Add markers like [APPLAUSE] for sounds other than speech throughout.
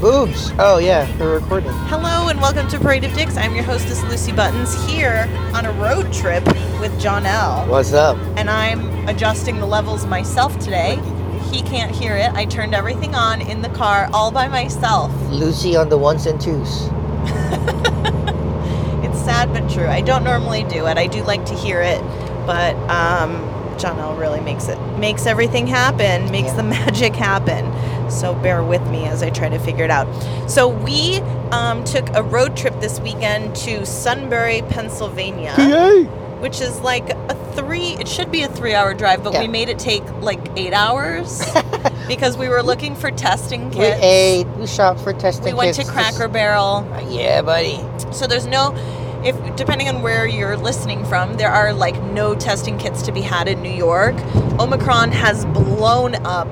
Boobs. Oh yeah, we're recording. Hello and welcome to Parade of Dicks. I'm your hostess Lucy Buttons here on a road trip with John L. What's up? And I'm adjusting the levels myself today. He can't hear it. I turned everything on in the car all by myself. Lucy on the ones and twos. [LAUGHS] It's sad but true. I don't normally do it. I do like to hear it, but um, John L really makes it makes everything happen, makes Yeah. the magic happen. So bear with me as I try to figure it out. So we um, took a road trip this weekend to Sunbury, Pennsylvania, which is like a three. It should be a three-hour drive, but Yeah. we made it take like eight hours [LAUGHS] because we were looking for testing kits. We ate. We shopped for testing We went to. Cracker Barrel. Yeah, buddy. So there's no, if depending on where you're listening from, there are like no testing kits to be had in New York. Omicron has blown up.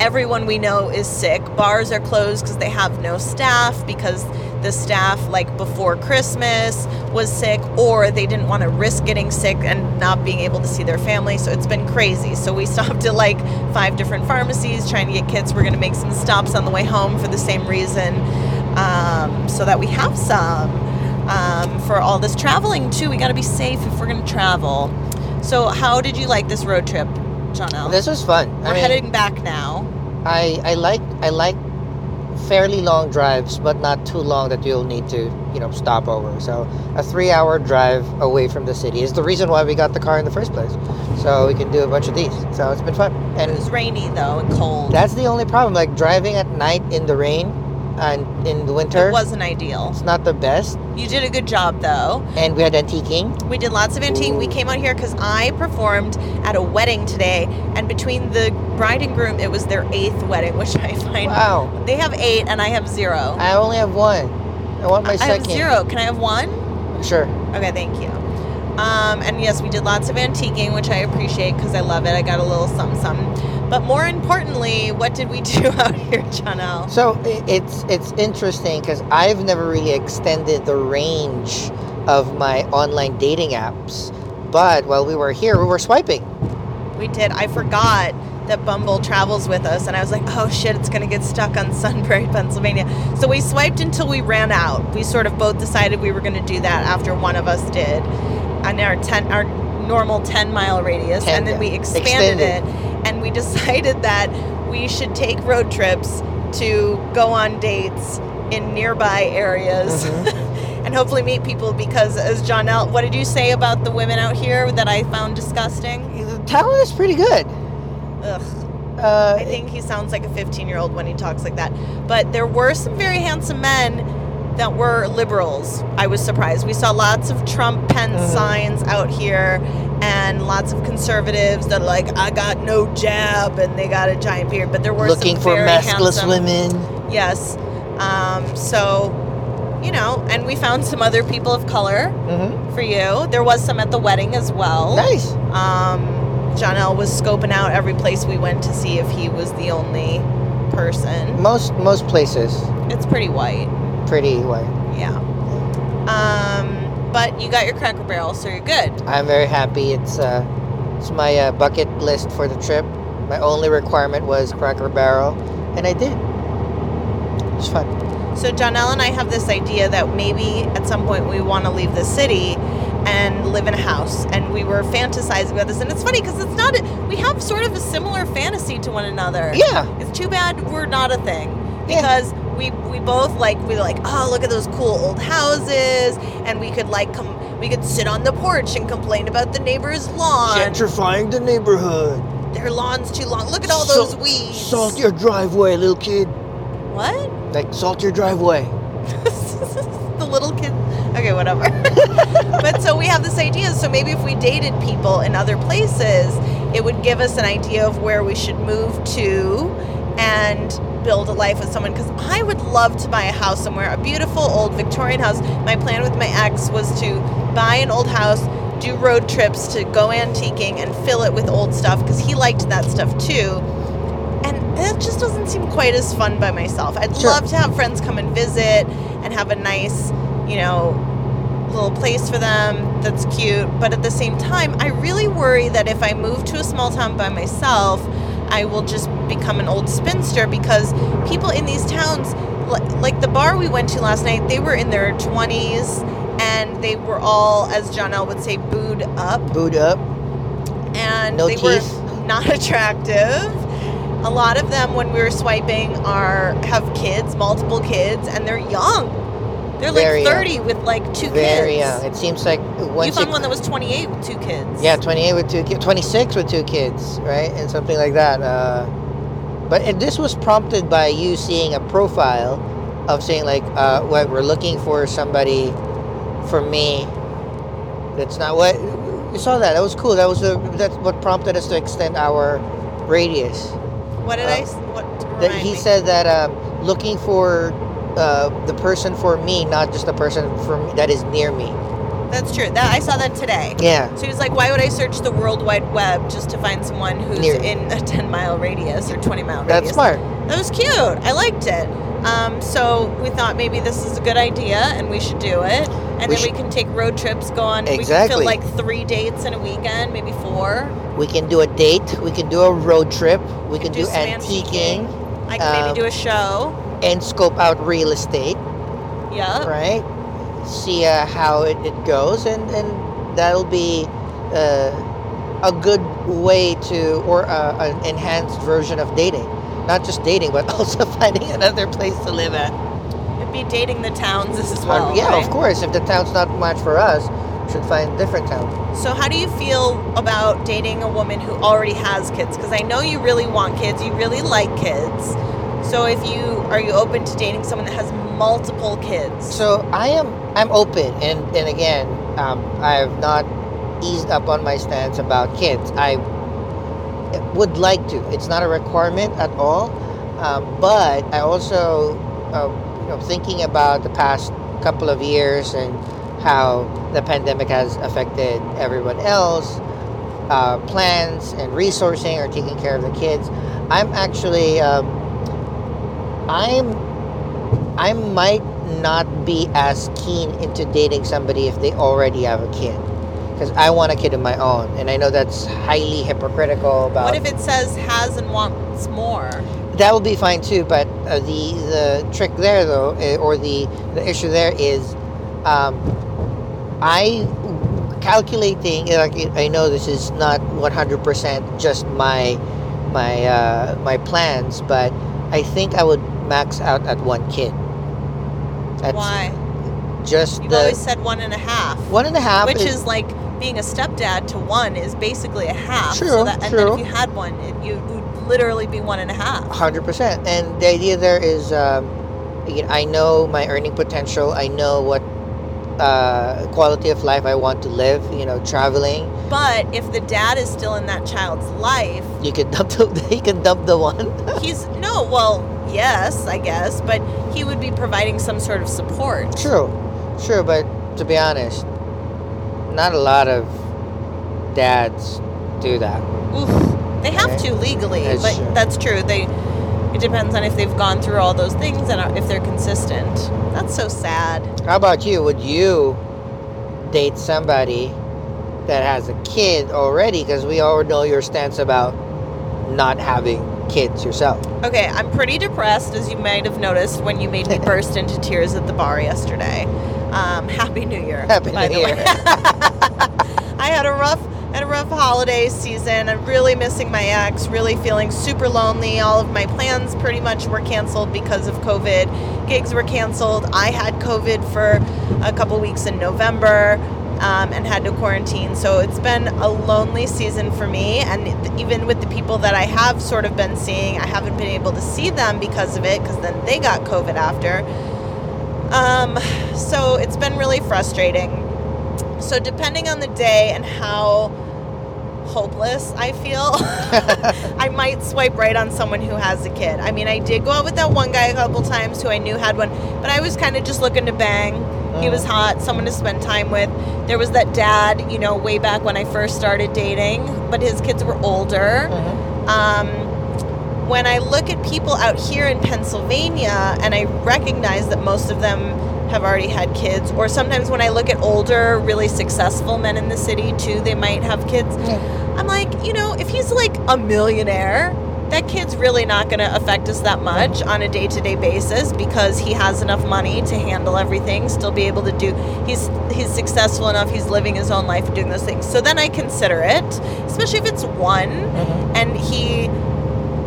Everyone we know is sick. Bars are closed because they have no staff because the staff like before Christmas was sick or they didn't want to risk getting sick and not being able to see their family. So it's been crazy. So we [LAUGHS] stopped at like five different pharmacies trying to get kits. We're going to make some stops on the way home for the same reason um, so that we have some um, for all this traveling too. We got to be safe if we're going to travel. So, how did you like this road trip, John L? This was fun. We're I mean, heading back now. I I like I like fairly long drives, but not too long that you'll need to you know stop over. So a three-hour drive away from the city is the reason why we got the car in the first place. So we can do a bunch of these. So it's been fun. And It was rainy though and cold. that's the only problem. Like driving at night in the rain and in the winter. it wasn't ideal. It's not the best. You did a good job though. And we had antiquing. We did lots of antique. We came out here because I performed at a wedding today, and between the bride and groom, it was their eighth wedding, which I find Wow. they have eight and I have zero. I only have one. I want my I second. have zero. Can I have one? Sure. Okay, thank you. Um, and yes, we did lots of antiquing, which I appreciate because I love it. I got a little something, something. But more importantly, what did we [LAUGHS] do out here, John L? So it's it's interesting because I've never really extended the range of my online dating apps. But while we were here, we were swiping. We did. I forgot that Bumble travels with us, and I was like, oh shit, it's gonna get stuck on [LAUGHS] Sunbury, Pennsylvania. So we swiped until we ran out. We sort of both decided we were gonna do that after one of us did, on our ten, our normal ten mile radius, 10, and then we yeah. expanded it, and we [LAUGHS] decided that we should take road trips to go on dates in nearby areas. [LAUGHS] And hopefully meet people because, as John L, what did you say about the women out here that I found disgusting? The town is pretty good. Ugh. Uh, I think he sounds like a 15 year old when he talks like that. But there were some very handsome men that were liberals. I was surprised. We saw lots of Trump Pence Mhm. signs out here and lots of conservatives that are like, I got no jab and they got a giant beard. But there were looking some for maskless handsome, women. Yes. Um, so, you know, and we found some other people of color hmm for you. There was some at the wedding as well. Nice. Um, John L was scoping out every place we went to see if he was the only person. Most most places It's pretty white, pretty way. yeah. Um, but you got your Cracker Barrel, so you're good. I'm very happy. It's uh, it's my uh, bucket list for the trip. My only requirement was Cracker Barrel, and I did. It's fun. So John and I have this idea that maybe at some point we want to leave the city and live in a house, and we were fantasizing about this. And it's funny because it's not. We have sort of a similar fantasy to one another. Yeah. It's too bad we're not a thing Yeah. We we both like we like oh look at those cool old houses and we could like come we could sit on the porch and complain about the neighbor's lawn. Gentrifying the neighborhood. Their lawn's too long. Look at all Salt- those weeds. Salt your driveway, little kid. What? Like salt your driveway. [LAUGHS] the little kid. Okay, whatever. [LAUGHS] but so we have this idea. So maybe if we dated people in other places, it would give us an idea of where we should move to and build a life with someone. Because I would love to buy a house somewhere, a beautiful old Victorian house. My plan with my ex was to buy an old house, do road trips to go antiquing, and fill it with old stuff because he liked that stuff too. And it just doesn't seem quite as fun by myself. I'd Sure. love to have friends come and visit and have a nice, you know, little place for them that's cute. But at the same time, I really worry that if I move to a small town by myself, I will just become an old spinster because people in these towns like the bar we went to last night, they were in their 20s and they were all, as John L would say, booed up. Booed up. And No they teeth. were [LAUGHS] not attractive. A lot of them, when we were swiping, are have kids, multiple kids, and they're young. They're like Very young. 30 with like two Very kids. young. It seems like You once found one that was 28 with two kids. Yeah, 28 with two kids, 26 with two kids, right? And something like that. Uh, but and this was prompted by you seeing a profile of saying, like, uh, what we're looking for somebody for me. That's not what. You saw that. That was cool. That was the, that's what prompted us to extend our radius. What did Uh, I? What? That he me. said that um, looking for uh, the person for me, not just the person for me that is near me. That's true. That I saw that today. Yeah. So he was like, "Why would I search the World Wide Web just to find someone who's Near. in a [LAUGHS] 10 mile radius or 20 mile radius?" That's radius?" smart. That was cute. I liked it. Um, so we thought maybe this is a good idea and we should do it. And We then we can take road trips, go on. We can Exactly. like three dates in a weekend, maybe four. We can do a date. We can do a road trip. We can do, some antiquing. I can maybe Um, do a show. And scope out real estate, Yeah. right? See uh, how it, it goes, and, and that'll be uh, a good way to, or uh, an enhanced version of dating. Not just dating, but [LAUGHS] also finding another place to live at. It'd be dating the towns as Uh, well. yeah, right? of course. If the town's not much for us, should find a different town. So, how do you feel about dating a woman who already has kids? Because I know you really want kids, you really like kids. So, if you are you open to dating someone that has multiple kids? So I am I'm open, and and again, um, I have not eased up on my stance about kids. I would like to. It's not a requirement at all, um, but I also, uh, you know, thinking about the past couple of years and how the pandemic has affected everyone else, uh, plans and resourcing or taking care of the kids. I'm actually, um, I'm, I might not be as keen into dating somebody if they already have a kid. Because I want a kid of my own, and I know that's highly hypocritical about. what if it says has and wants more? That would be fine too, but uh, the the trick there though, eh, or the the issue there is, um, I calculating eh, like I know this is not one hundred percent just my my uh, my plans, but I think I would max out at one kid. That's Why? just You've the always said one and a half, one and a half, which is like being a stepdad to one is basically a half. True, so that, and then true. if you had one, it, you would literally be one and a half. Hundred percent, and the idea there is, um, again, I know my earning potential. I know what uh, quality of life I want to live. You know, traveling. But if the dad is still in that child's life, You can [LAUGHS] dump the you can dump the one. he's no. Well, yes, I guess, but he would be providing some sort of support. true, true, but to be honest, not a lot of dads do that. Oof. They have Okay. to legally, That's but true. that's true. They. It depends on if they've gone through all those things and if they're consistent. That's so sad. How about you? Would you date somebody that has a kid already? Because we all know your stance about not having kids yourself. Okay, I'm pretty depressed, as you might have noticed when you made me [LAUGHS] burst into tears at the bar yesterday. Um, [LAUGHS] Happy New Year. Happy New. Year. [LAUGHS] I had a rough had a rough holiday season. I'm really missing my ex, really feeling super lonely. All of my plans pretty much were canceled because of COVID. Gigs were canceled. I had COVID for a couple weeks in November. Um, and had to quarantine. So it's been a lonely season for me. And even with the people that I have sort of been seeing, I haven't been able to see them because of it, because then they got COVID after. Um, so it's been really frustrating. So depending on the day and how hopeless I feel, [LAUGHS] I might swipe right on someone who has a kid. I mean, I did go out with that one guy a couple times who I knew had one, but I was kind of just looking to bang. He was hot, someone to spend time with. There was that dad, you know, way back when I first started dating, but his kids were older. Mhm. Um, when I look at people out here in Pennsylvania and I recognize that most of them have already had kids, or sometimes when I look at older, really successful men in the city too, they might have kids. I'm like, you know, if he's like a millionaire, that kid's really not going to affect us that much on a day-to-day basis because he has enough money to handle everything still be able to do he's he's successful enough he's living his own life and doing those things. So then i consider it especially if it's one Mhm. and he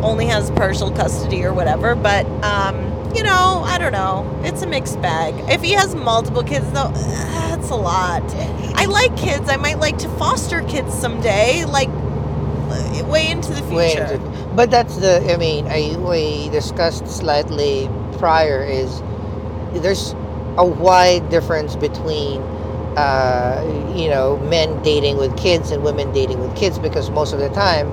only has partial custody or whatever but um you know i don't know. It's a mixed bag. If he has multiple kids though that's a lot. I like kids. I might like to foster kids someday. Like way into the future into- but that's the. I mean, I we discussed slightly prior is there's a wide difference between uh, you know men dating with kids and women dating with kids because most of the time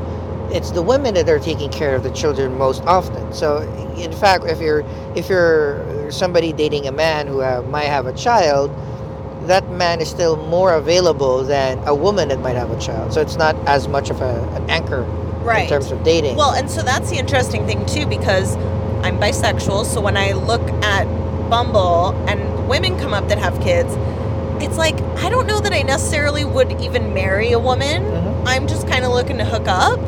it's the women that are taking care of the children most often. So in fact, if you're if you're somebody dating a man who uh, might have a child, that man is still more available than a woman that might have a child. So it's not as much of a, an anchor right in terms of dating. Well, and so that's the interesting thing too, because I'm bisexual. So when I look at Bumble and women come up that have kids, it's like I don't know that I necessarily would even marry a woman. Mhm. I'm just kind of looking to hook up.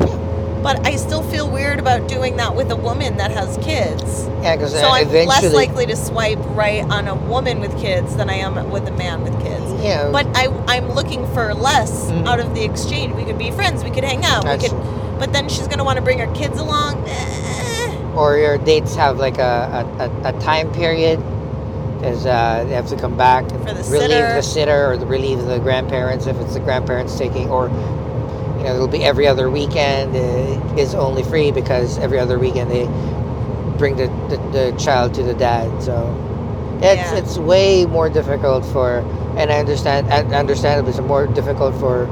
But I still feel weird about doing that with a woman that has kids. yeah, because So I'm less likely to swipe right on a woman with kids than I am with a man with kids. yeah, But I, I'm looking for less Mhm. out of the exchange. We could be friends. We could hang out. We That's could, but then she's gonna want to bring her kids along. Eh. or your dates have like a, a, a, a time period because uh, they have to come back For the relieve sitter. the sitter or the, relieve the grandparents if it's the grandparents taking or you know it'll be every other weekend uh, is only free because every other weekend they bring the, the, the child to the dad so it's Yeah. it's way more difficult for and I understand and understandably it's more difficult for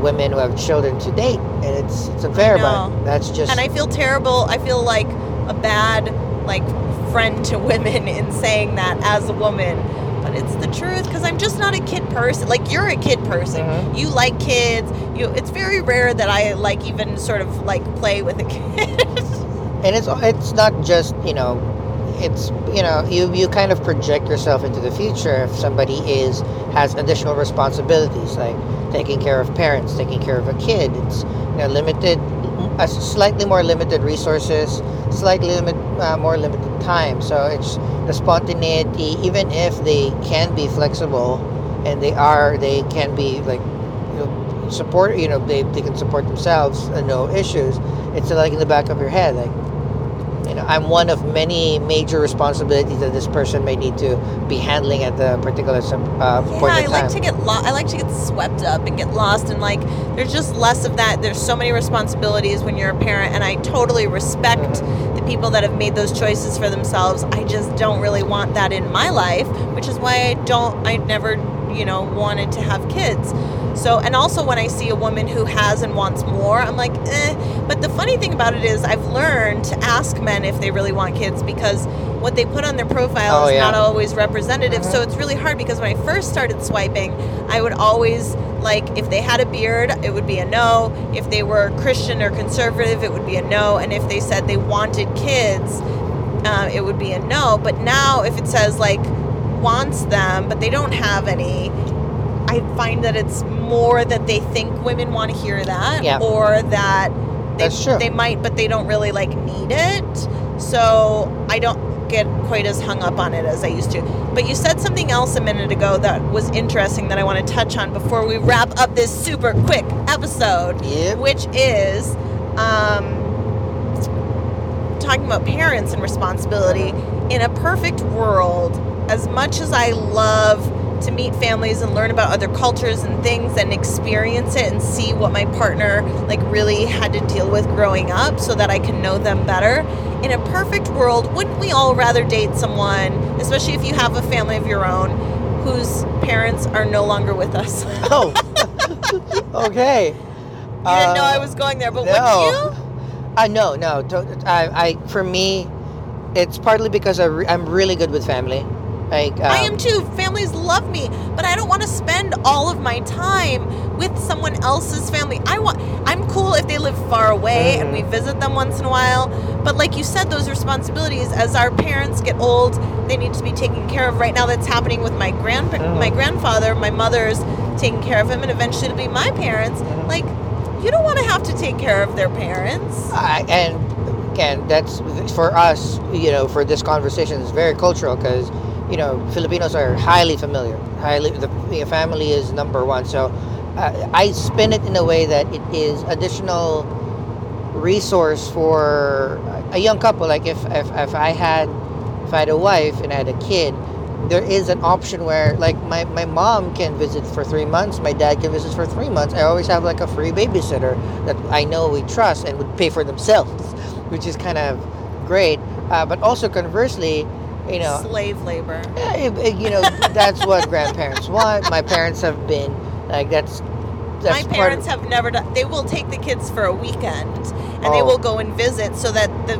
women who have children to date and it's it's unfair but that's just And I feel terrible. I feel like a bad like friend to women [LAUGHS] in saying that as a woman. But it's the truth because I'm just not a kid person. Like you're a kid person. Mhm. You like kids. You. It's very rare that I like even sort of like play with a kid. [LAUGHS] and it's it's not just you know it's you know you you kind of project yourself into the future if somebody is has additional responsibilities like taking care of parents taking care of a kid it's you know limited a slightly more limited resources slightly limit, uh, more limited time. So it's the spontaneity even if they can be flexible and they are they can be like you know support you know they, they can support themselves and no issues it's like in the back of your head like you know, I'm one of many major responsibilities that this person may need to be handling at the particular uh, Yeah, point I in like to get lo- I like to get swept up and get lost and like there's just less of that. There's so many responsibilities when you're a parent and I totally respect Mm-hmm. the people that have made those choices for themselves. I just don't really want that in my life, which is why I don't I never, you know, wanted to have kids. So, and also when I see a woman who has and wants more, I'm like, eh. But the funny thing about it is, I've learned to ask men if they really want kids because what they put on their profile Oh, is yeah. not always representative. Mhm. So it's really hard because when I first started swiping, I would always like if they had a beard, it would be a no. If they were Christian or conservative, it would be a no. And if they said they wanted kids, uh, it would be a no. But now, if it says like wants them, but they don't have any, I find that it's more that they think women want to hear that, Yeah. or that they, they might, but they don't really like need it. So I don't get quite as hung up on it as I used to. But you said something else a minute ago that was interesting that I want to touch on before we wrap up this super quick episode Yep. which is um, talking about parents and responsibility. In a perfect world, as much as I love to meet families and learn about other cultures and things and experience it and see what my partner like really had to deal with growing up so that I can know them better. In a perfect world, wouldn't we all rather date someone, especially if you have a family of your own, whose parents are no longer with us? [LAUGHS] Oh, [LAUGHS] okay. You didn't know I was going there, but no. wouldn't you? Uh, no, no. I, I, for me, it's partly because I re- I'm really good with family. Like um, I am too. Families love me, but I don't want to spend all of my time with someone else's family. I want I'm cool if they live far away and we Mhm. visit them once in a while, but like you said those responsibilities as our parents get old, they need to be taken care of. Right now that's happening with my grandpa Mhm. my grandfather, my mother's taking care of him and eventually it'll be my parents. Mhm. Like you don't want to have to take care of their parents. I, and again, that's for us. You know, for this conversation, it's very cultural because you know Filipinos are highly familiar. Highly, the family is number one. So uh, I spin it in a way that it is additional resource for a young couple. Like if if, if I had if I had a wife and I had a kid, there is an option where like my, my mom can visit for three months my dad can visit for three months i always have like a free babysitter that i know we trust and would pay for themselves [LAUGHS] which is kind of great uh, but also conversely you know Slave labor. yeah, it- it- you know [LAUGHS] that's what grandparents want my parents have been like that's that's My parents of, have never done. They will take the kids for a weekend, and they Oh. will go and visit so that the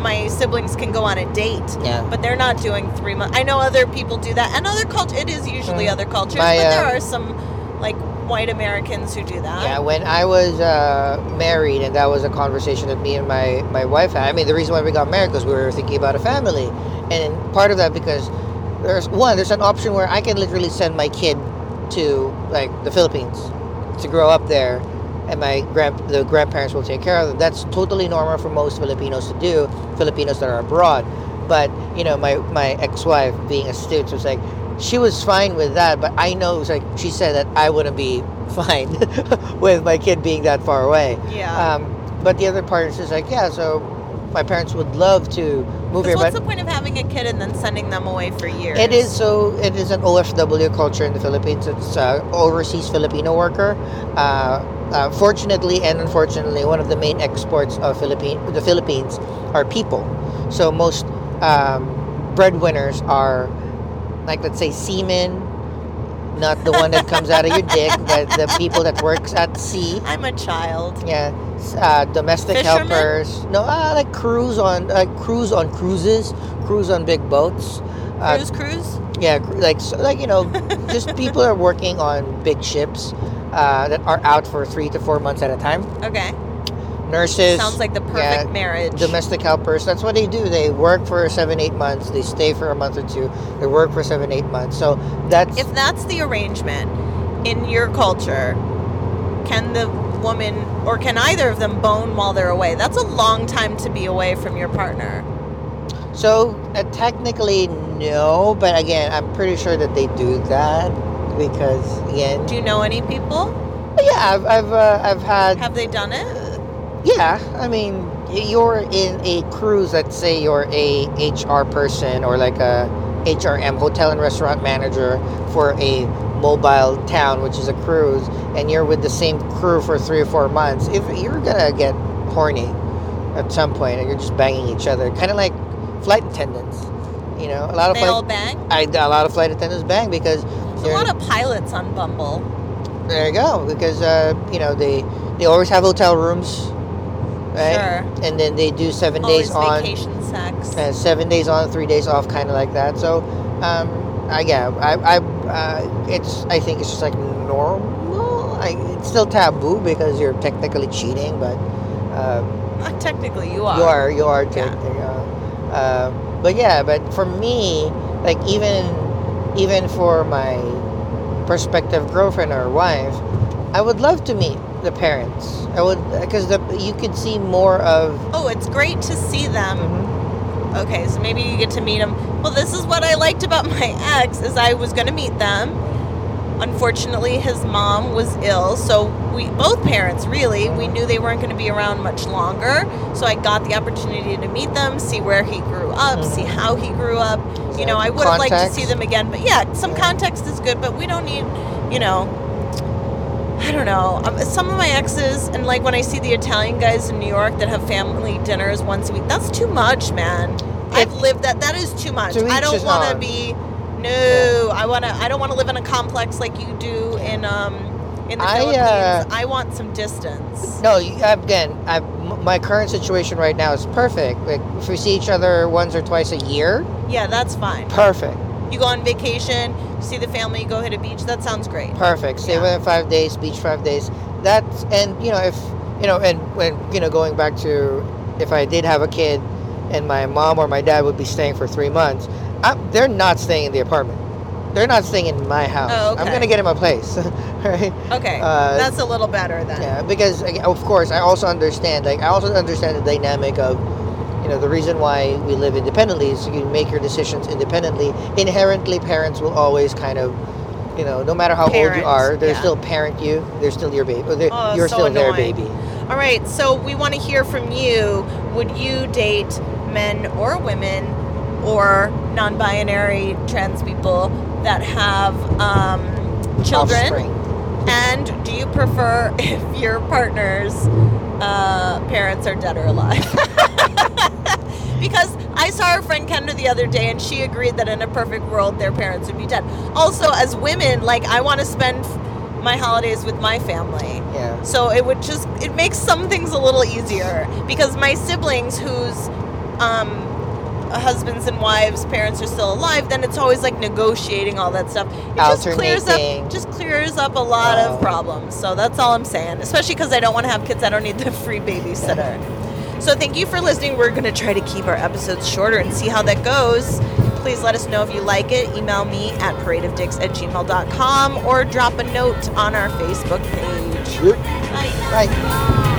my siblings can go on a date. yeah But they're not doing three months. I know other people do that, and other culture. It is usually Mm. other cultures, My, but there uh, are some like white Americans who do that. Yeah, when I was uh, married, and that was a conversation that me and my, my wife had. I mean, the reason why we got married because we were thinking about a family, and part of that because there's one, there's an option where I can literally send my kid to like the Philippines to grow up there, and my grand the grandparents will take care of them. That's totally normal for most Filipinos to do. Filipinos that are abroad, but you know, my my ex-wife being astute was like. She was fine with that, but I know like she said that I wouldn't be [LAUGHS] fine [LAUGHS] with my kid being that far away. Yeah. Um, but the other part is just like, yeah, so my parents would love to move here, what's but the point of having a kid and then sending them away for years? it is so. It is an OFW culture in the Philippines. It's uh, overseas Filipino worker. Uh, uh, fortunately and unfortunately, one of the main exports of Philippine the Philippines are people. So most um, breadwinners are like let's say seamen, not the one that comes out of your dick, but the people that works at sea. I'm a child. Yeah, uh, domestic helpers. No, uh, like cruise on uh, cruise on cruises, cruise on big boats. Uh, Cruise, cruise. yeah, like so, like you know, just [LAUGHS] people are working on big ships uh, that are out for three to four months at a time. Okay. Nurses. Sounds like the perfect yeah, marriage. Domestic helpers. That's what they do. They work for seven, eight months. They stay for a month or two. They work for seven, eight months. So that's if that's the arrangement in your culture, can the woman or can either of them bone while they're away? That's a long time to be away from your partner. So uh, technically no, but again, I'm pretty sure that they do that because again, Do you know any people? yeah, I've I've uh, I've had Have they done it? Yeah. I mean, you're in a cruise. Let's say you're a HR person or like a HRM hotel and restaurant manager for a mobile town, which is a cruise, and you're with the same crew for three or four months. If you're gonna get horny at some point, and you're just banging each other, kind of like flight attendants. You know, a lot of They flight all bang? I, a lot of flight attendants bang because There's a lot of pilots on Bumble. there you go because uh, you know they they always have hotel rooms, right? Sure. And then they do seven Always days on, vacation sex. uh, seven days on, three days off, kind of like that. So, um, I yeah, I, I uh, it's I think it's just like normal. I, it's still taboo because you're technically cheating, but. Um, Uh, Technically, you are. you are, you are Yeah. Uh, uh, but yeah, but for me, like even, even for my prospective girlfriend or wife, I would love to meet the parents. I would because the you could see more of. Oh, it's great to see them. Mhm. Okay, so maybe you get to meet them. Well, this is what I liked about my ex is I was going to meet them. Unfortunately, his mom was ill, so we both parents really we knew they weren't going to be around much longer. So I got the opportunity to meet them, see where he grew up, Mhm. see how he grew up. You know, I would have liked to see them again, but yeah, some Yeah. context is good, but we don't need, you know, I don't know. Um, some of my exes, and like when I see the Italian guys in New York that have family dinners once a week, that's too much, man. I've lived that. That is too much. To I don't want to be. No, I want to. I don't want to live in a complex like you do in um in the I, Philippines. uh, I want some distance. No, again, I, my current situation right now is perfect. Like if we see each other once or twice a year, Yeah, that's fine. perfect. You go on vacation, see the family, you go hit a beach. That sounds great. Perfect. Stay Yeah. within five days, beach five days. That's and you know if you know and when you know going back to if I did have a kid and my mom or my dad would be staying for three months, i they're not staying in the apartment. They're not staying in my house. Oh, I'm gonna get him a place, [LAUGHS] right? Okay, Uh, that's a little better then. Yeah, because of course I also understand. Like I also understand the dynamic of, you know, the reason why we live independently is you make your decisions independently. Inherently, parents will always kind of, you know, no matter how old you are, they yeah. still parent you. They're still your baby. Or Oh, you're so still their baby. All right, so we want to hear from you. Would you date men or women or non binary trans people that have um, children? Offspring. And do you prefer [LAUGHS] if your partner's uh, parents are dead or alive? [LAUGHS] because I saw our friend Kendra the other day and she agreed that in a perfect world their parents would be dead. Also, as women, like I want to spend my holidays with my family. Yeah. So it would just it makes some things a little easier because my siblings whose um, husbands and wives parents are still alive, then it's always like negotiating all that stuff. It just clears up just clears up a lot Oh. of problems. So that's all I'm saying. Especially because I don't want to have kids. I don't need the free babysitter. So thank you for listening. We're gonna try to keep our episodes shorter and see how that goes. Please let us know if you like it. Email me at paradeofdicks at gmail.com or drop a note on our Facebook page. Bye. Right.